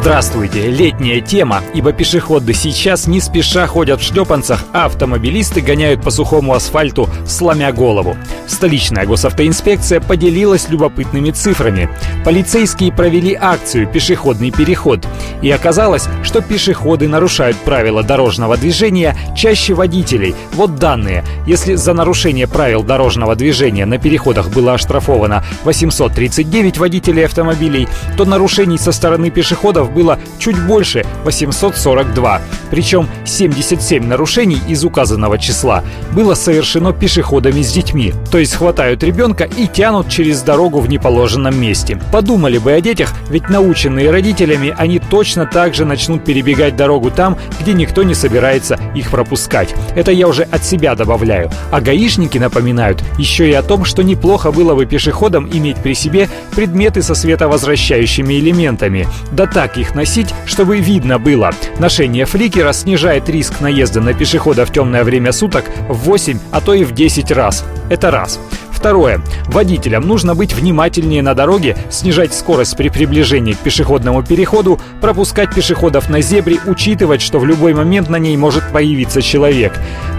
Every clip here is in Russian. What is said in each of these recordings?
Здравствуйте! Летняя тема, ибо пешеходы сейчас не спеша ходят в шлепанцах, а автомобилисты гоняют по сухому асфальту, сломя голову. Столичная госавтоинспекция поделилась любопытными цифрами. Полицейские провели акцию «Пешеходный переход». И оказалось, что пешеходы нарушают правила дорожного движения чаще водителей. Вот данные. Если за нарушение правил дорожного движения на переходах было оштрафовано 839 водителей автомобилей, то нарушений со стороны пешеходов было чуть больше 842. Причем 77 нарушений из указанного числа было совершено пешеходами с детьми. То есть хватают ребенка и тянут через дорогу в неположенном месте. Подумали бы о детях, ведь наученные родителями, они точно так же начнут перебегать дорогу там, где никто не собирается их пропускать. Это я уже от себя добавляю. А гаишники напоминают еще и о том, что неплохо было бы пешеходам иметь при себе предметы со световозвращающими элементами. Да так их носить, чтобы видно было. Ношение фликера снижает риск наезда на пешехода в темное время суток в 8, а то и в 10 раз. Это раз. Второе. Водителям нужно быть внимательнее на дороге, снижать скорость при приближении к пешеходному переходу, пропускать пешеходов на зебре, учитывать, что в любой момент на ней может появиться человек.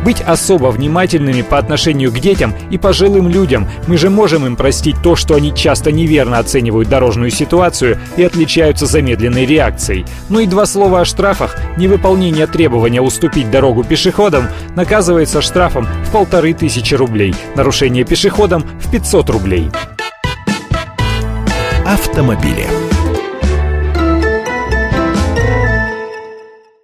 Быть особо внимательными по отношению к детям и пожилым людям. Мы же можем им простить то, что они часто неверно оценивают дорожную ситуацию и отличаются замедленной реакцией. Ну и два слова о штрафах. Невыполнение требования уступить дорогу пешеходам наказывается штрафом в полторы тысячи рублей. Нарушение пешехода в 500 рублей. Автомобили.